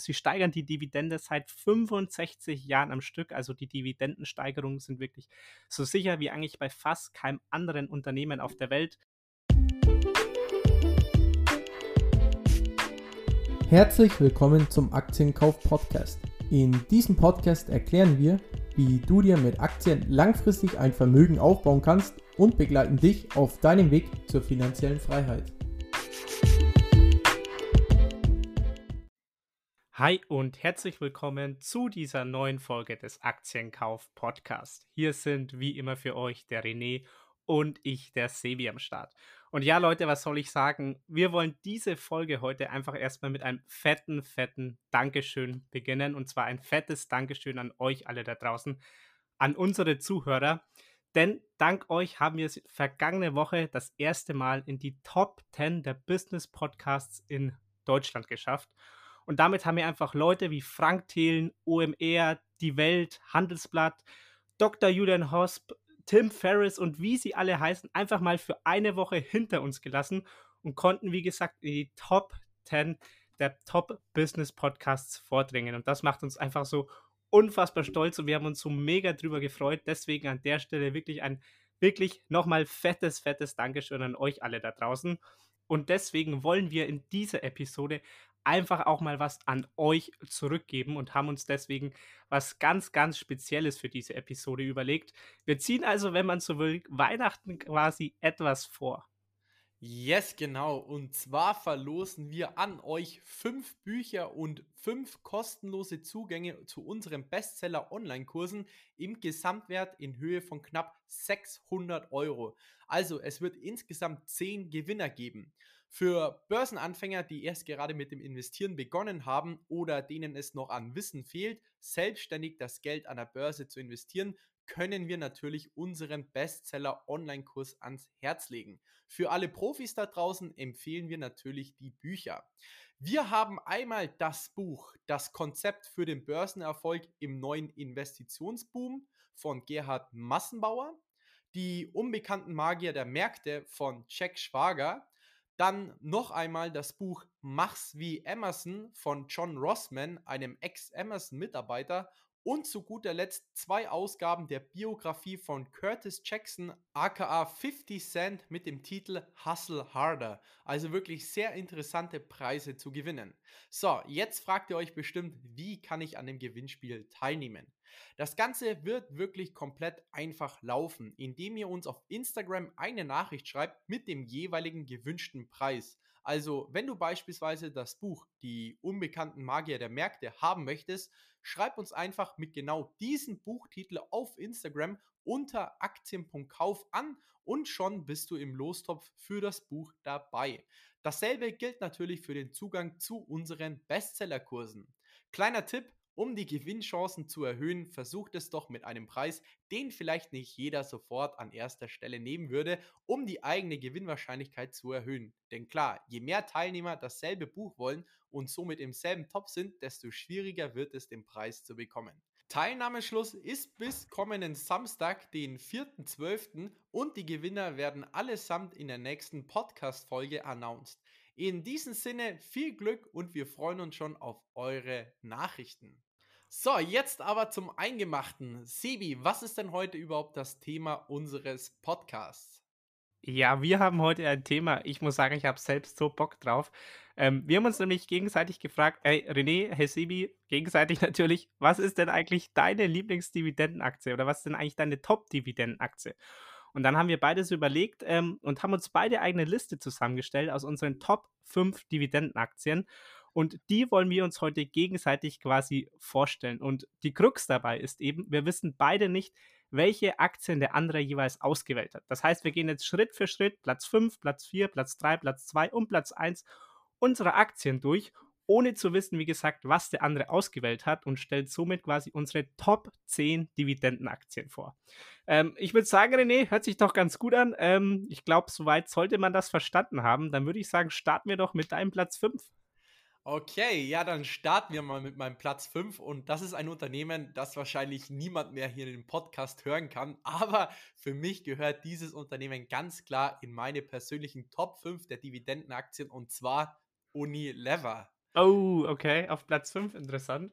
sie steigern die Dividende seit 65 Jahren am Stück. Also die Dividendensteigerungen sind wirklich so sicher wie eigentlich bei fast keinem anderen Unternehmen auf der Welt. Herzlich willkommen zum Aktienkauf Podcast. In diesem Podcast erklären wir, wie du dir mit Aktien langfristig ein Vermögen aufbauen kannst und begleiten dich auf deinem Weg zur finanziellen Freiheit. Hi und herzlich willkommen zu dieser neuen Folge des Aktienkauf Podcast. Hier sind wie immer für euch der René und ich, der Sebi am Start. Und ja, Leute, was soll ich sagen? Wir wollen diese Folge heute einfach erstmal mit einem fetten, fetten Dankeschön beginnen. Und zwar ein fettes Dankeschön an euch alle da draußen, an unsere Zuhörer. Denn dank euch haben wir vergangene Woche das erste Mal in die Top 10 der Business Podcasts in Deutschland geschafft. Und damit haben wir einfach Leute wie Frank Thelen, OMR, Die Welt, Handelsblatt, Dr. Julian Hosp, Tim Ferriss und wie sie alle heißen, einfach mal für eine Woche hinter uns gelassen und konnten, wie gesagt, in die Top 10 der Top Business Podcasts vordringen. Und das macht uns einfach so unfassbar stolz und wir haben uns so mega drüber gefreut. Deswegen an der Stelle wirklich ein wirklich nochmal fettes, fettes Dankeschön an euch alle da draußen. Und deswegen wollen wir in dieser Episode einfach auch mal was an euch zurückgeben und haben uns deswegen was ganz, ganz Spezielles für diese Episode überlegt. Wir ziehen also, wenn man so will, Weihnachten quasi etwas vor. Yes, genau. Und zwar verlosen wir an euch fünf Bücher und fünf kostenlose Zugänge zu unseren Bestseller-Online-Kursen im Gesamtwert in Höhe von knapp 600 Euro. Also es wird insgesamt zehn Gewinner geben. Für Börsenanfänger, die erst gerade mit dem Investieren begonnen haben oder denen es noch an Wissen fehlt, selbstständig das Geld an der Börse zu investieren, können wir natürlich unseren Bestseller Online-Kurs ans Herz legen. Für alle Profis da draußen empfehlen wir natürlich die Bücher. Wir haben einmal das Buch Das Konzept für den Börsenerfolg im neuen Investitionsboom von Gerhard Massenbauer, die unbekannten Magier der Märkte von Jack Schwager, dann noch einmal das Buch Mach's wie Emerson von John Rossman, einem Ex-Emerson-Mitarbeiter. Und zu guter Letzt zwei Ausgaben der Biografie von Curtis Jackson, aka 50 Cent, mit dem Titel Hustle Harder. Also wirklich sehr interessante Preise zu gewinnen. So, jetzt fragt ihr euch bestimmt, wie kann ich an dem Gewinnspiel teilnehmen? Das Ganze wird wirklich komplett einfach laufen, indem ihr uns auf Instagram eine Nachricht schreibt mit dem jeweiligen gewünschten Preis. Also, wenn du beispielsweise das Buch Die unbekannten Magier der Märkte haben möchtest, schreib uns einfach mit genau diesem Buchtitel auf Instagram unter aktien.kauf an und schon bist du im Lostopf für das Buch dabei. Dasselbe gilt natürlich für den Zugang zu unseren Bestsellerkursen. Kleiner Tipp, um die Gewinnchancen zu erhöhen, versucht es doch mit einem Preis, den vielleicht nicht jeder sofort an erster Stelle nehmen würde, um die eigene Gewinnwahrscheinlichkeit zu erhöhen. Denn klar, je mehr Teilnehmer dasselbe Buch wollen und somit im selben Top sind, desto schwieriger wird es, den Preis zu bekommen. Teilnahmeschluss ist bis kommenden Samstag, den 4.12. und die Gewinner werden allesamt in der nächsten Podcast-Folge announced. In diesem Sinne viel Glück und wir freuen uns schon auf eure Nachrichten. So, jetzt aber zum Eingemachten. Sebi, was ist denn heute überhaupt das Thema unseres Podcasts? Ja, wir haben heute ein Thema. Ich muss sagen, ich habe selbst so Bock drauf. Ähm, wir haben uns nämlich gegenseitig gefragt, hey René, hey Sebi, gegenseitig natürlich, was ist denn eigentlich deine Lieblingsdividendenaktie oder was ist denn eigentlich deine Top-Dividendenaktie? Und dann haben wir beides überlegt ähm, und haben uns beide eigene Liste zusammengestellt aus unseren Top 5 Dividendenaktien. Und die wollen wir uns heute gegenseitig quasi vorstellen. Und die Krux dabei ist eben, wir wissen beide nicht, welche Aktien der andere jeweils ausgewählt hat. Das heißt, wir gehen jetzt Schritt für Schritt Platz 5, Platz 4, Platz 3, Platz 2 und Platz 1 unserer Aktien durch, ohne zu wissen, wie gesagt, was der andere ausgewählt hat und stellt somit quasi unsere Top 10 Dividendenaktien vor. Ähm, ich würde sagen, René, hört sich doch ganz gut an. Ähm, ich glaube, soweit sollte man das verstanden haben. Dann würde ich sagen, starten wir doch mit deinem Platz 5. Okay, ja, dann starten wir mal mit meinem Platz 5 und das ist ein Unternehmen, das wahrscheinlich niemand mehr hier in dem Podcast hören kann, aber für mich gehört dieses Unternehmen ganz klar in meine persönlichen Top 5 der Dividendenaktien und zwar Unilever. Oh, okay, auf Platz 5, interessant.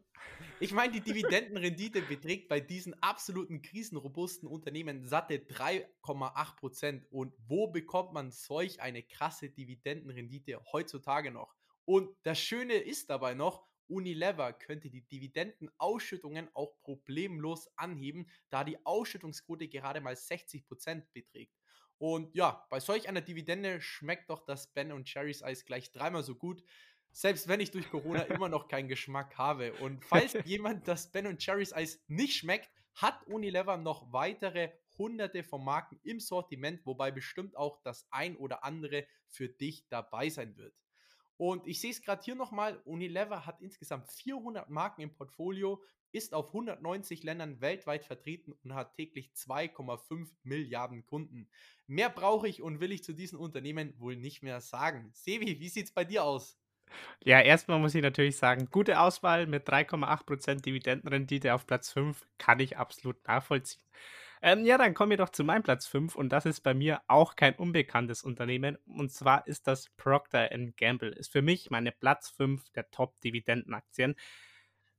Ich meine, die Dividendenrendite beträgt bei diesen absoluten krisenrobusten Unternehmen satte 3,8%. Und wo bekommt man solch eine krasse Dividendenrendite heutzutage noch? Und das Schöne ist dabei noch, Unilever könnte die Dividendenausschüttungen auch problemlos anheben, da die Ausschüttungsquote gerade mal 60% beträgt. Und ja, bei solch einer Dividende schmeckt doch das Ben Cherries Eis gleich dreimal so gut selbst wenn ich durch Corona immer noch keinen Geschmack habe. Und falls jemand das Ben Cherries Eis nicht schmeckt, hat Unilever noch weitere hunderte von Marken im Sortiment, wobei bestimmt auch das ein oder andere für dich dabei sein wird. Und ich sehe es gerade hier nochmal, Unilever hat insgesamt 400 Marken im Portfolio, ist auf 190 Ländern weltweit vertreten und hat täglich 2,5 Milliarden Kunden. Mehr brauche ich und will ich zu diesen Unternehmen wohl nicht mehr sagen. Sevi, wie sieht es bei dir aus? Ja, erstmal muss ich natürlich sagen, gute Auswahl mit 3,8% Dividendenrendite auf Platz 5 kann ich absolut nachvollziehen. Ähm, ja, dann kommen wir doch zu meinem Platz 5 und das ist bei mir auch kein unbekanntes Unternehmen und zwar ist das Procter Gamble. Ist für mich meine Platz 5 der Top-Dividendenaktien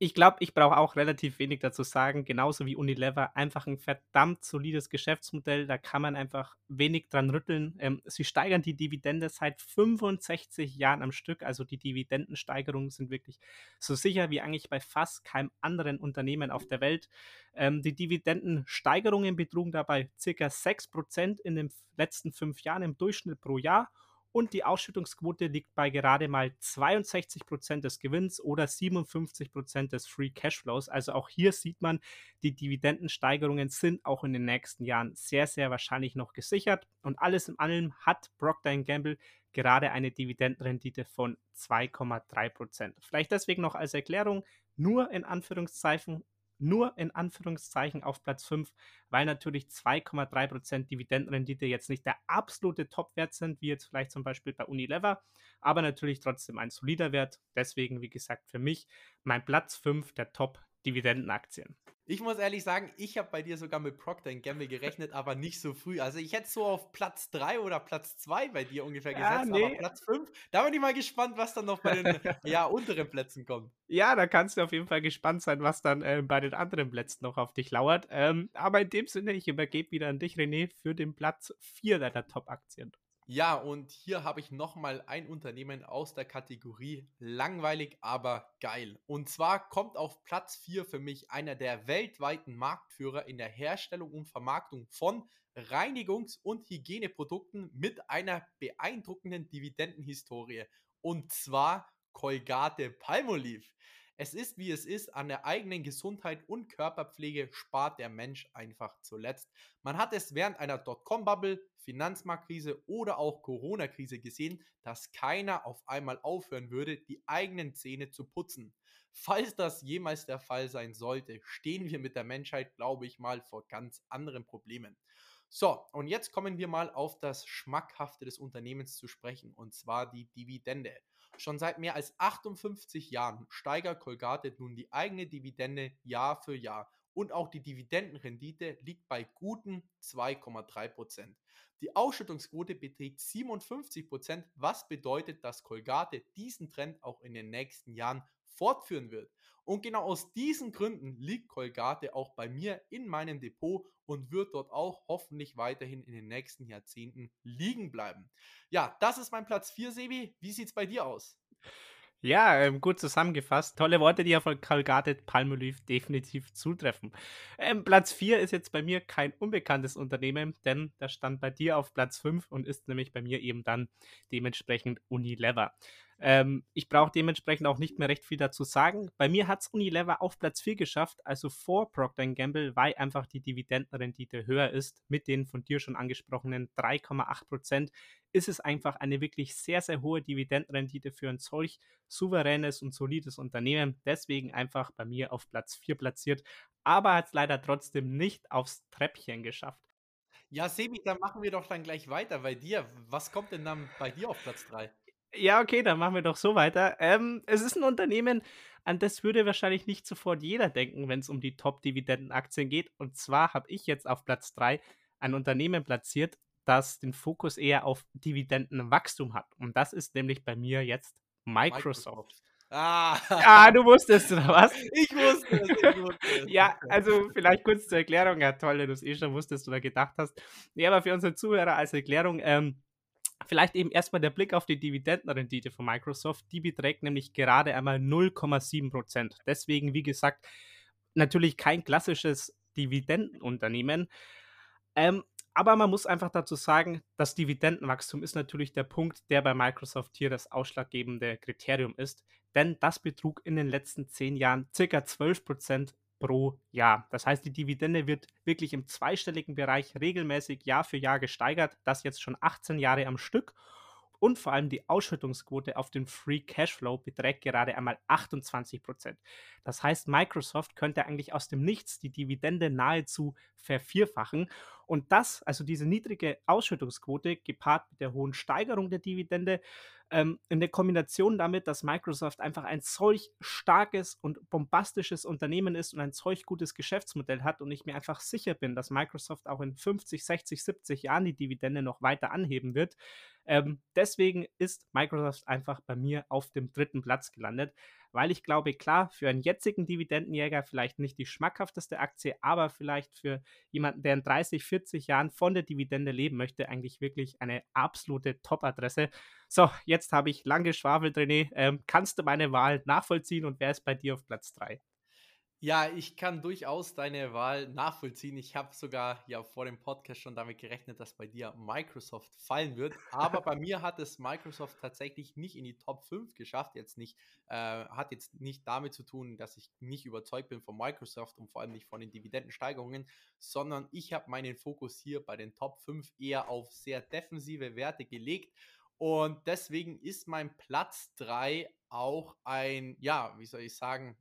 ich glaube, ich brauche auch relativ wenig dazu sagen, genauso wie Unilever. Einfach ein verdammt solides Geschäftsmodell, da kann man einfach wenig dran rütteln. Ähm, sie steigern die Dividende seit 65 Jahren am Stück, also die Dividendensteigerungen sind wirklich so sicher wie eigentlich bei fast keinem anderen Unternehmen auf der Welt. Ähm, die Dividendensteigerungen betrugen dabei circa 6% in den letzten fünf Jahren im Durchschnitt pro Jahr und die Ausschüttungsquote liegt bei gerade mal 62% des Gewinns oder 57% des Free Cashflows. Also auch hier sieht man, die Dividendensteigerungen sind auch in den nächsten Jahren sehr, sehr wahrscheinlich noch gesichert. Und alles in allem hat Procter Gamble gerade eine Dividendenrendite von 2,3%. Vielleicht deswegen noch als Erklärung, nur in Anführungszeichen nur in Anführungszeichen auf Platz 5, weil natürlich 2,3% Dividendenrendite jetzt nicht der absolute Topwert sind, wie jetzt vielleicht zum Beispiel bei Unilever, aber natürlich trotzdem ein solider Wert. Deswegen, wie gesagt, für mich mein Platz 5 der Top-Dividendenaktien. Ich muss ehrlich sagen, ich habe bei dir sogar mit Procter Gamble gerechnet, aber nicht so früh. Also ich hätte so auf Platz 3 oder Platz 2 bei dir ungefähr gesetzt, ja, nee. aber Platz 5, da bin ich mal gespannt, was dann noch bei den ja, unteren Plätzen kommt. Ja, da kannst du auf jeden Fall gespannt sein, was dann äh, bei den anderen Plätzen noch auf dich lauert. Ähm, aber in dem Sinne, ich übergebe wieder an dich, René, für den Platz 4 deiner Top-Aktien. Ja, und hier habe ich nochmal ein Unternehmen aus der Kategorie langweilig, aber geil. Und zwar kommt auf Platz 4 für mich einer der weltweiten Marktführer in der Herstellung und Vermarktung von Reinigungs- und Hygieneprodukten mit einer beeindruckenden Dividendenhistorie. Und zwar Colgate Palmolive. Es ist, wie es ist, an der eigenen Gesundheit und Körperpflege spart der Mensch einfach zuletzt. Man hat es während einer Dotcom-Bubble, Finanzmarktkrise oder auch Corona-Krise gesehen, dass keiner auf einmal aufhören würde, die eigenen Zähne zu putzen. Falls das jemals der Fall sein sollte, stehen wir mit der Menschheit, glaube ich mal, vor ganz anderen Problemen. So, und jetzt kommen wir mal auf das Schmackhafte des Unternehmens zu sprechen, und zwar die Dividende. Schon seit mehr als 58 Jahren steigert Colgate nun die eigene Dividende Jahr für Jahr und auch die Dividendenrendite liegt bei guten 2,3%. Die Ausschüttungsquote beträgt 57%, was bedeutet, dass Colgate diesen Trend auch in den nächsten Jahren fortführen wird. Und genau aus diesen Gründen liegt Colgate auch bei mir in meinem Depot und wird dort auch hoffentlich weiterhin in den nächsten Jahrzehnten liegen bleiben. Ja, das ist mein Platz 4, Sebi. Wie sieht es bei dir aus? Ja, ähm, gut zusammengefasst. Tolle Worte, die ja von Colgate Palmolive definitiv zutreffen. Ähm, Platz 4 ist jetzt bei mir kein unbekanntes Unternehmen, denn das stand bei dir auf Platz 5 und ist nämlich bei mir eben dann dementsprechend Unilever. Ähm, ich brauche dementsprechend auch nicht mehr recht viel dazu sagen. Bei mir hat es Unilever auf Platz 4 geschafft, also vor Procter Gamble, weil einfach die Dividendenrendite höher ist. Mit den von dir schon angesprochenen 3,8 Prozent ist es einfach eine wirklich sehr, sehr hohe Dividendenrendite für ein solch souveränes und solides Unternehmen. Deswegen einfach bei mir auf Platz 4 platziert, aber hat es leider trotzdem nicht aufs Treppchen geschafft. Ja, Sebi, dann machen wir doch dann gleich weiter bei dir. Was kommt denn dann bei dir auf Platz 3? Ja, okay, dann machen wir doch so weiter. Ähm, es ist ein Unternehmen, an das würde wahrscheinlich nicht sofort jeder denken, wenn es um die Top-Dividenden-Aktien geht. Und zwar habe ich jetzt auf Platz 3 ein Unternehmen platziert, das den Fokus eher auf Dividendenwachstum hat. Und das ist nämlich bei mir jetzt Microsoft. Microsoft. Ah. ah, du wusstest, oder was? Ich wusste es, ich wusste es. ja, also vielleicht kurz zur Erklärung. Ja, toll, wenn du es eh schon wusstest oder gedacht hast. Ja, aber für unsere Zuhörer als Erklärung, ähm, vielleicht eben erstmal der Blick auf die Dividendenrendite von Microsoft. Die beträgt nämlich gerade einmal 0,7 Prozent. Deswegen, wie gesagt, natürlich kein klassisches Dividendenunternehmen. Ähm, aber man muss einfach dazu sagen, das Dividendenwachstum ist natürlich der Punkt, der bei Microsoft hier das ausschlaggebende Kriterium ist, denn das betrug in den letzten zehn Jahren circa 12 Prozent pro Jahr. Das heißt, die Dividende wird wirklich im zweistelligen Bereich regelmäßig Jahr für Jahr gesteigert, das jetzt schon 18 Jahre am Stück und vor allem die Ausschüttungsquote auf den Free Cashflow beträgt gerade einmal 28 Prozent. Das heißt, Microsoft könnte eigentlich aus dem Nichts die Dividende nahezu vervierfachen. Und das, also diese niedrige Ausschüttungsquote, gepaart mit der hohen Steigerung der Dividende, ähm, in der Kombination damit, dass Microsoft einfach ein solch starkes und bombastisches Unternehmen ist und ein solch gutes Geschäftsmodell hat und ich mir einfach sicher bin, dass Microsoft auch in 50, 60, 70 Jahren die Dividende noch weiter anheben wird. Ähm, deswegen ist Microsoft einfach bei mir auf dem dritten Platz gelandet weil ich glaube, klar, für einen jetzigen Dividendenjäger vielleicht nicht die schmackhafteste Aktie, aber vielleicht für jemanden, der in 30, 40 Jahren von der Dividende leben möchte, eigentlich wirklich eine absolute Top-Adresse. So, jetzt habe ich lang geschwafelt, René. Ähm, kannst du meine Wahl nachvollziehen und wer ist bei dir auf Platz 3? Ja, ich kann durchaus deine Wahl nachvollziehen. Ich habe sogar ja vor dem Podcast schon damit gerechnet, dass bei dir Microsoft fallen wird. Aber bei mir hat es Microsoft tatsächlich nicht in die Top 5 geschafft. Jetzt nicht, äh, hat jetzt nicht damit zu tun, dass ich nicht überzeugt bin von Microsoft und vor allem nicht von den Dividendensteigerungen, sondern ich habe meinen Fokus hier bei den Top 5 eher auf sehr defensive Werte gelegt. Und deswegen ist mein Platz 3 auch ein, ja, wie soll ich sagen,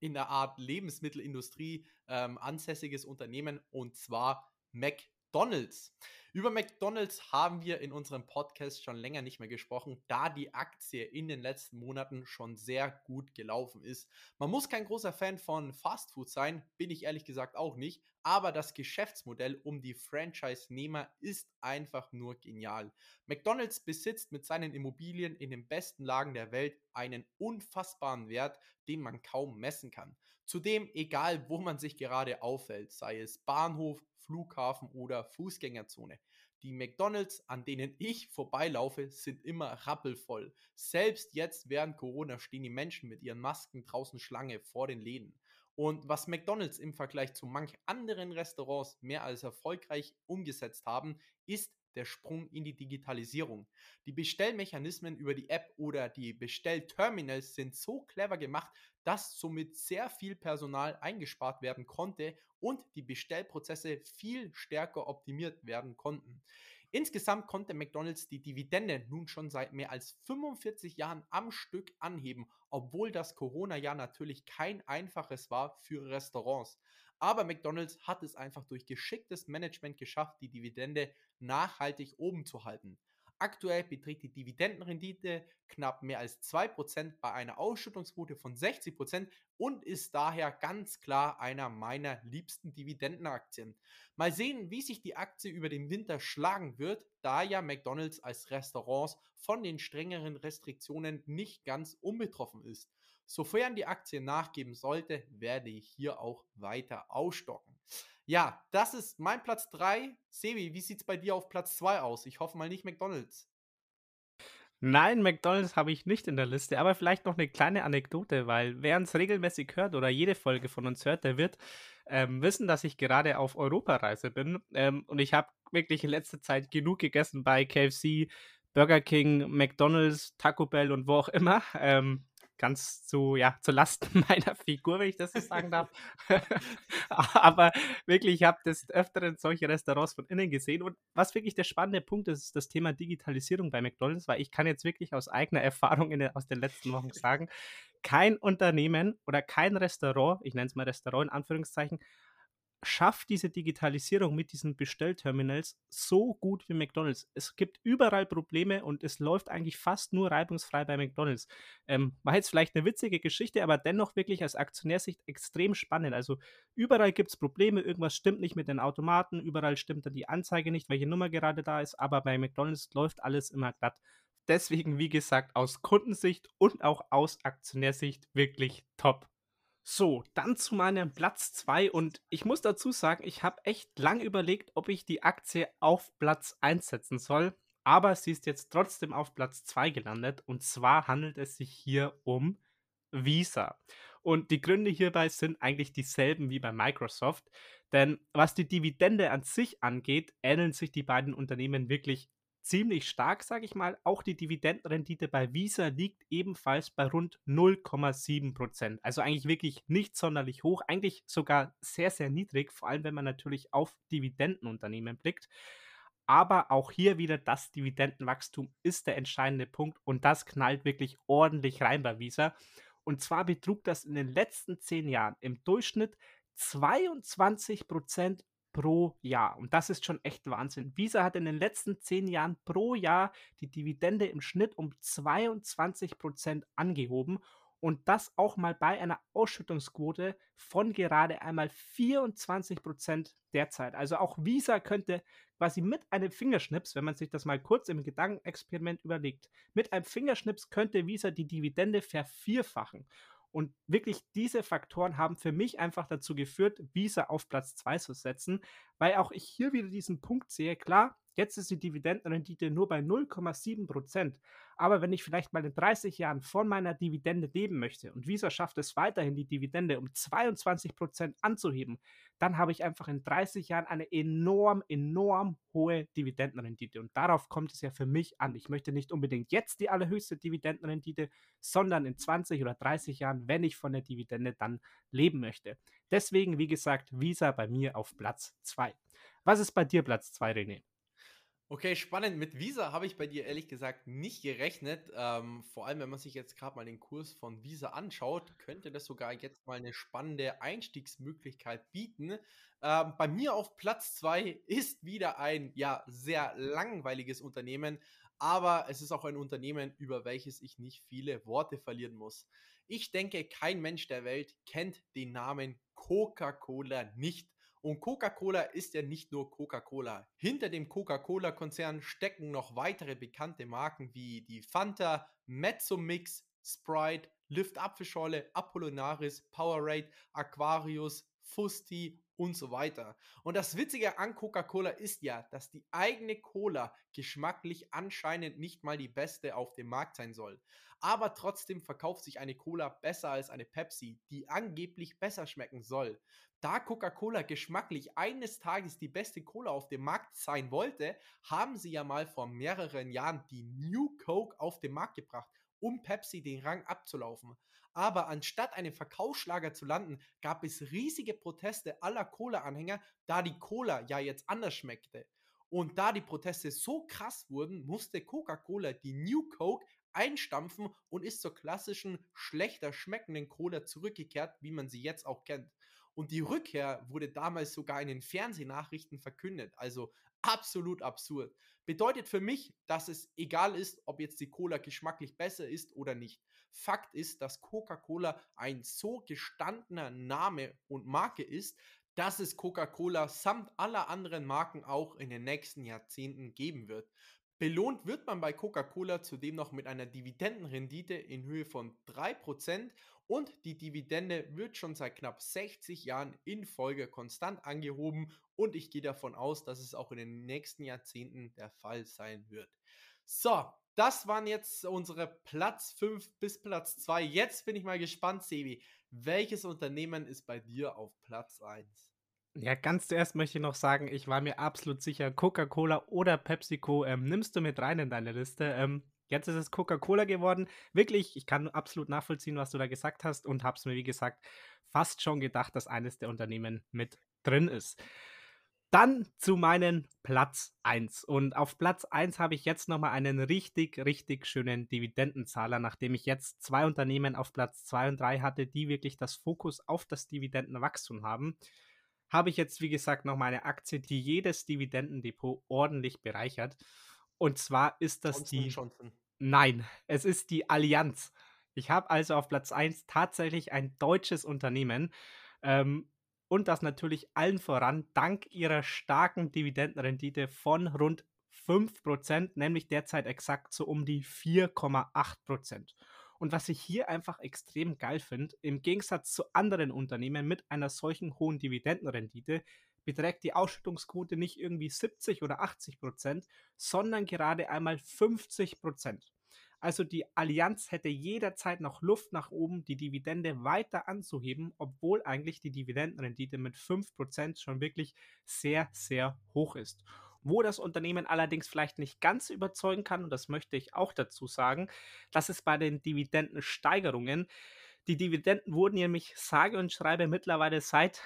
in der Art Lebensmittelindustrie ähm, ansässiges Unternehmen und zwar McDonald's. Über McDonald's haben wir in unserem Podcast schon länger nicht mehr gesprochen, da die Aktie in den letzten Monaten schon sehr gut gelaufen ist. Man muss kein großer Fan von Fastfood sein, bin ich ehrlich gesagt auch nicht, aber das Geschäftsmodell um die Franchise-Nehmer ist einfach nur genial. McDonald's besitzt mit seinen Immobilien in den besten Lagen der Welt einen unfassbaren Wert, den man kaum messen kann. Zudem, egal wo man sich gerade aufhält, sei es Bahnhof, Flughafen oder Fußgängerzone. Die McDonalds, an denen ich vorbeilaufe, sind immer rappelvoll. Selbst jetzt während Corona stehen die Menschen mit ihren Masken draußen Schlange vor den Läden. Und was McDonald's im Vergleich zu manch anderen Restaurants mehr als erfolgreich umgesetzt haben, ist der Sprung in die Digitalisierung. Die Bestellmechanismen über die App oder die Bestellterminals sind so clever gemacht, dass somit sehr viel Personal eingespart werden konnte und die Bestellprozesse viel stärker optimiert werden konnten. Insgesamt konnte McDonald's die Dividende nun schon seit mehr als 45 Jahren am Stück anheben, obwohl das Corona-Jahr natürlich kein einfaches war für Restaurants. Aber McDonald's hat es einfach durch geschicktes Management geschafft, die Dividende nachhaltig oben zu halten. Aktuell beträgt die Dividendenrendite knapp mehr als 2% bei einer Ausschüttungsquote von 60% und ist daher ganz klar einer meiner liebsten Dividendenaktien. Mal sehen, wie sich die Aktie über den Winter schlagen wird, da ja McDonald's als Restaurants von den strengeren Restriktionen nicht ganz unbetroffen ist. Sofern die Aktie nachgeben sollte, werde ich hier auch weiter ausstocken. Ja, das ist mein Platz 3. Sebi, wie sieht es bei dir auf Platz 2 aus? Ich hoffe mal nicht McDonald's. Nein, McDonald's habe ich nicht in der Liste, aber vielleicht noch eine kleine Anekdote, weil wer uns regelmäßig hört oder jede Folge von uns hört, der wird ähm, wissen, dass ich gerade auf Europareise bin ähm, und ich habe wirklich in letzter Zeit genug gegessen bei KFC, Burger King, McDonald's, Taco Bell und wo auch immer. Ähm, ganz zu, ja, zu Lasten meiner Figur, wenn ich das so sagen darf. Aber wirklich, ich habe des Öfteren solche Restaurants von innen gesehen. Und was wirklich der spannende Punkt ist, ist das Thema Digitalisierung bei McDonalds, weil ich kann jetzt wirklich aus eigener Erfahrung in, aus den letzten Wochen sagen, kein Unternehmen oder kein Restaurant, ich nenne es mal Restaurant in Anführungszeichen, schafft diese Digitalisierung mit diesen Bestellterminals so gut wie McDonald's. Es gibt überall Probleme und es läuft eigentlich fast nur reibungsfrei bei McDonald's. Ähm, war jetzt vielleicht eine witzige Geschichte, aber dennoch wirklich aus Aktionärsicht extrem spannend. Also überall gibt es Probleme, irgendwas stimmt nicht mit den Automaten, überall stimmt dann die Anzeige nicht, welche Nummer gerade da ist, aber bei McDonald's läuft alles immer glatt. deswegen, wie gesagt, aus Kundensicht und auch aus Aktionärsicht wirklich top. So, dann zu meinem Platz 2 und ich muss dazu sagen, ich habe echt lang überlegt, ob ich die Aktie auf Platz 1 setzen soll, aber sie ist jetzt trotzdem auf Platz 2 gelandet. Und zwar handelt es sich hier um Visa. Und die Gründe hierbei sind eigentlich dieselben wie bei Microsoft, denn was die Dividende an sich angeht, ähneln sich die beiden Unternehmen wirklich ziemlich stark, sage ich mal. Auch die Dividendenrendite bei Visa liegt ebenfalls bei rund 0,7 Prozent. Also eigentlich wirklich nicht sonderlich hoch, eigentlich sogar sehr, sehr niedrig, vor allem wenn man natürlich auf Dividendenunternehmen blickt. Aber auch hier wieder das Dividendenwachstum ist der entscheidende Punkt und das knallt wirklich ordentlich rein bei Visa. Und zwar betrug das in den letzten zehn Jahren im Durchschnitt 22 Prozent pro Jahr. Und das ist schon echt Wahnsinn. Visa hat in den letzten zehn Jahren pro Jahr die Dividende im Schnitt um 22 Prozent angehoben. Und das auch mal bei einer Ausschüttungsquote von gerade einmal 24 Prozent derzeit. Also auch Visa könnte quasi mit einem Fingerschnips, wenn man sich das mal kurz im Gedankenexperiment überlegt, mit einem Fingerschnips könnte Visa die Dividende vervierfachen. Und wirklich diese Faktoren haben für mich einfach dazu geführt, Visa auf Platz 2 zu setzen, weil auch ich hier wieder diesen Punkt sehe, klar, Jetzt ist die Dividendenrendite nur bei 0,7 Prozent. Aber wenn ich vielleicht mal in 30 Jahren von meiner Dividende leben möchte und Visa schafft es weiterhin, die Dividende um 22 Prozent anzuheben, dann habe ich einfach in 30 Jahren eine enorm, enorm hohe Dividendenrendite. Und darauf kommt es ja für mich an. Ich möchte nicht unbedingt jetzt die allerhöchste Dividendenrendite, sondern in 20 oder 30 Jahren, wenn ich von der Dividende dann leben möchte. Deswegen, wie gesagt, Visa bei mir auf Platz 2. Was ist bei dir Platz 2, René? Okay, spannend. Mit Visa habe ich bei dir ehrlich gesagt nicht gerechnet. Ähm, vor allem, wenn man sich jetzt gerade mal den Kurs von Visa anschaut, könnte das sogar jetzt mal eine spannende Einstiegsmöglichkeit bieten. Ähm, bei mir auf Platz 2 ist wieder ein ja sehr langweiliges Unternehmen, aber es ist auch ein Unternehmen, über welches ich nicht viele Worte verlieren muss. Ich denke, kein Mensch der Welt kennt den Namen Coca-Cola nicht. Und Coca-Cola ist ja nicht nur Coca-Cola. Hinter dem Coca-Cola-Konzern stecken noch weitere bekannte Marken wie die Fanta, Mezzomix, Sprite, Lift Apfelschorle, Apollinaris, Powerade, Aquarius, Fusti und so weiter. Und das Witzige an Coca-Cola ist ja, dass die eigene Cola geschmacklich anscheinend nicht mal die beste auf dem Markt sein soll. Aber trotzdem verkauft sich eine Cola besser als eine Pepsi, die angeblich besser schmecken soll. Da Coca-Cola geschmacklich eines Tages die beste Cola auf dem Markt sein wollte, haben sie ja mal vor mehreren Jahren die New Coke auf den Markt gebracht, um Pepsi den Rang abzulaufen. Aber anstatt einen Verkaufsschlager zu landen, gab es riesige Proteste aller Cola-Anhänger, da die Cola ja jetzt anders schmeckte. Und da die Proteste so krass wurden, musste Coca-Cola die New Coke einstampfen und ist zur klassischen schlechter schmeckenden Cola zurückgekehrt, wie man sie jetzt auch kennt. Und die Rückkehr wurde damals sogar in den Fernsehnachrichten verkündet. Also absolut absurd. Bedeutet für mich, dass es egal ist, ob jetzt die Cola geschmacklich besser ist oder nicht. Fakt ist, dass Coca-Cola ein so gestandener Name und Marke ist, dass es Coca-Cola samt aller anderen Marken auch in den nächsten Jahrzehnten geben wird. Belohnt wird man bei Coca-Cola zudem noch mit einer Dividendenrendite in Höhe von 3% und die Dividende wird schon seit knapp 60 Jahren in Folge konstant angehoben und ich gehe davon aus, dass es auch in den nächsten Jahrzehnten der Fall sein wird. So, das waren jetzt unsere Platz 5 bis Platz 2. Jetzt bin ich mal gespannt, Sebi. Welches Unternehmen ist bei dir auf Platz 1? Ja, ganz zuerst möchte ich noch sagen, ich war mir absolut sicher, Coca-Cola oder PepsiCo ähm, nimmst du mit rein in deine Liste. Ähm, jetzt ist es Coca-Cola geworden. Wirklich, ich kann absolut nachvollziehen, was du da gesagt hast und habe es mir, wie gesagt, fast schon gedacht, dass eines der Unternehmen mit drin ist. Dann zu meinem Platz 1. Und auf Platz 1 habe ich jetzt nochmal einen richtig, richtig schönen Dividendenzahler, nachdem ich jetzt zwei Unternehmen auf Platz 2 und 3 hatte, die wirklich das Fokus auf das Dividendenwachstum haben habe ich jetzt, wie gesagt, noch meine Aktie, die jedes Dividendendepot ordentlich bereichert. Und zwar ist das Johnson die. Johnson. Nein, es ist die Allianz. Ich habe also auf Platz 1 tatsächlich ein deutsches Unternehmen. Ähm, und das natürlich allen voran dank ihrer starken Dividendenrendite von rund 5%, nämlich derzeit exakt so um die 4,8%. Und was ich hier einfach extrem geil finde, im Gegensatz zu anderen Unternehmen mit einer solchen hohen Dividendenrendite, beträgt die Ausschüttungsquote nicht irgendwie 70 oder 80 Prozent, sondern gerade einmal 50 Prozent. Also die Allianz hätte jederzeit noch Luft nach oben, die Dividende weiter anzuheben, obwohl eigentlich die Dividendenrendite mit 5% schon wirklich sehr, sehr hoch ist. Wo das Unternehmen allerdings vielleicht nicht ganz überzeugen kann, und das möchte ich auch dazu sagen, dass es bei den Dividendensteigerungen, die Dividenden wurden nämlich sage und schreibe mittlerweile seit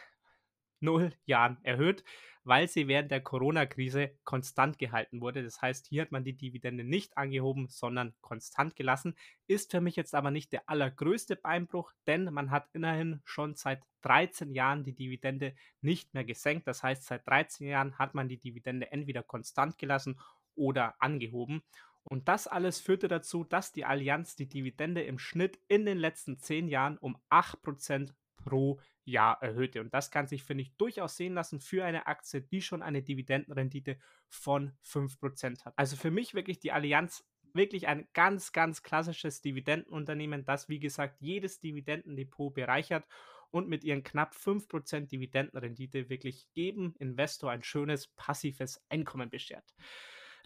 null Jahren erhöht weil sie während der Corona-Krise konstant gehalten wurde. Das heißt, hier hat man die Dividende nicht angehoben, sondern konstant gelassen. Ist für mich jetzt aber nicht der allergrößte Beinbruch, denn man hat immerhin schon seit 13 Jahren die Dividende nicht mehr gesenkt. Das heißt, seit 13 Jahren hat man die Dividende entweder konstant gelassen oder angehoben. Und das alles führte dazu, dass die Allianz die Dividende im Schnitt in den letzten 10 Jahren um 8% pro Jahr erhöhte. Und das kann sich, finde ich, durchaus sehen lassen für eine Aktie, die schon eine Dividendenrendite von 5% hat. Also für mich wirklich die Allianz wirklich ein ganz, ganz klassisches Dividendenunternehmen, das, wie gesagt, jedes Dividendendepot bereichert und mit ihren knapp 5% Dividendenrendite wirklich jedem Investor ein schönes passives Einkommen beschert.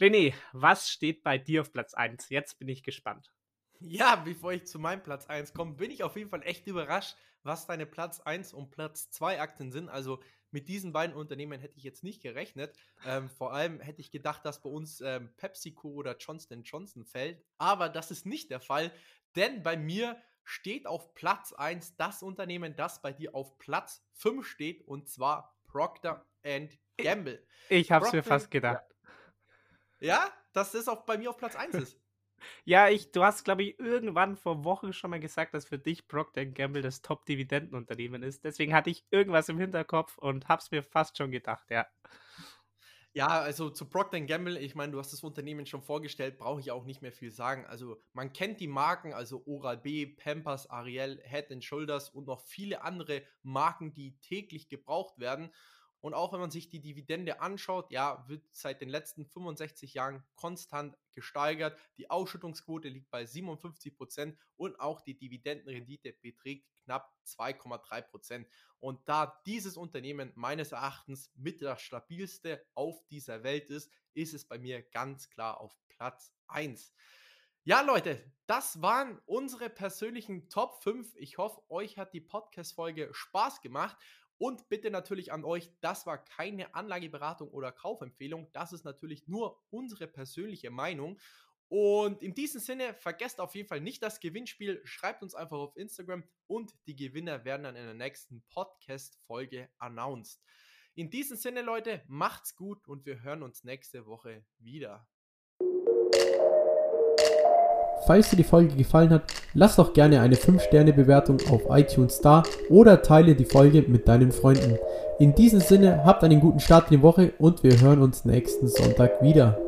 René, was steht bei dir auf Platz 1? Jetzt bin ich gespannt. Ja, bevor ich zu meinem Platz 1 komme, bin ich auf jeden Fall echt überrascht, was deine Platz 1 und Platz 2 Aktien sind. Also mit diesen beiden Unternehmen hätte ich jetzt nicht gerechnet. Ähm, vor allem hätte ich gedacht, dass bei uns ähm, PepsiCo oder Johnson Johnson fällt. Aber das ist nicht der Fall, denn bei mir steht auf Platz 1 das Unternehmen, das bei dir auf Platz 5 steht, und zwar Procter Gamble. Ich, ich habe es mir fast gedacht. Ja, ja dass das auch bei mir auf Platz 1 ist. Ja, ich, du hast, glaube ich, irgendwann vor Wochen schon mal gesagt, dass für dich Procter Gamble das Top-Dividendenunternehmen ist. Deswegen hatte ich irgendwas im Hinterkopf und habe es mir fast schon gedacht, ja. Ja, also zu Procter Gamble, ich meine, du hast das Unternehmen schon vorgestellt, brauche ich auch nicht mehr viel sagen. Also man kennt die Marken, also Oral-B, Pampers, Ariel, Head Shoulders und noch viele andere Marken, die täglich gebraucht werden. Und auch wenn man sich die Dividende anschaut, ja, wird seit den letzten 65 Jahren konstant gesteigert. Die Ausschüttungsquote liegt bei 57 Prozent und auch die Dividendenrendite beträgt knapp 2,3 Prozent. Und da dieses Unternehmen meines Erachtens mit das stabilste auf dieser Welt ist, ist es bei mir ganz klar auf Platz 1. Ja, Leute, das waren unsere persönlichen Top 5. Ich hoffe, euch hat die Podcast-Folge Spaß gemacht. Und bitte natürlich an euch, das war keine Anlageberatung oder Kaufempfehlung. Das ist natürlich nur unsere persönliche Meinung. Und in diesem Sinne, vergesst auf jeden Fall nicht das Gewinnspiel. Schreibt uns einfach auf Instagram und die Gewinner werden dann in der nächsten Podcast-Folge announced. In diesem Sinne, Leute, macht's gut und wir hören uns nächste Woche wieder. Falls dir die Folge gefallen hat, lass doch gerne eine 5-Sterne-Bewertung auf iTunes da oder teile die Folge mit deinen Freunden. In diesem Sinne, habt einen guten Start in die Woche und wir hören uns nächsten Sonntag wieder.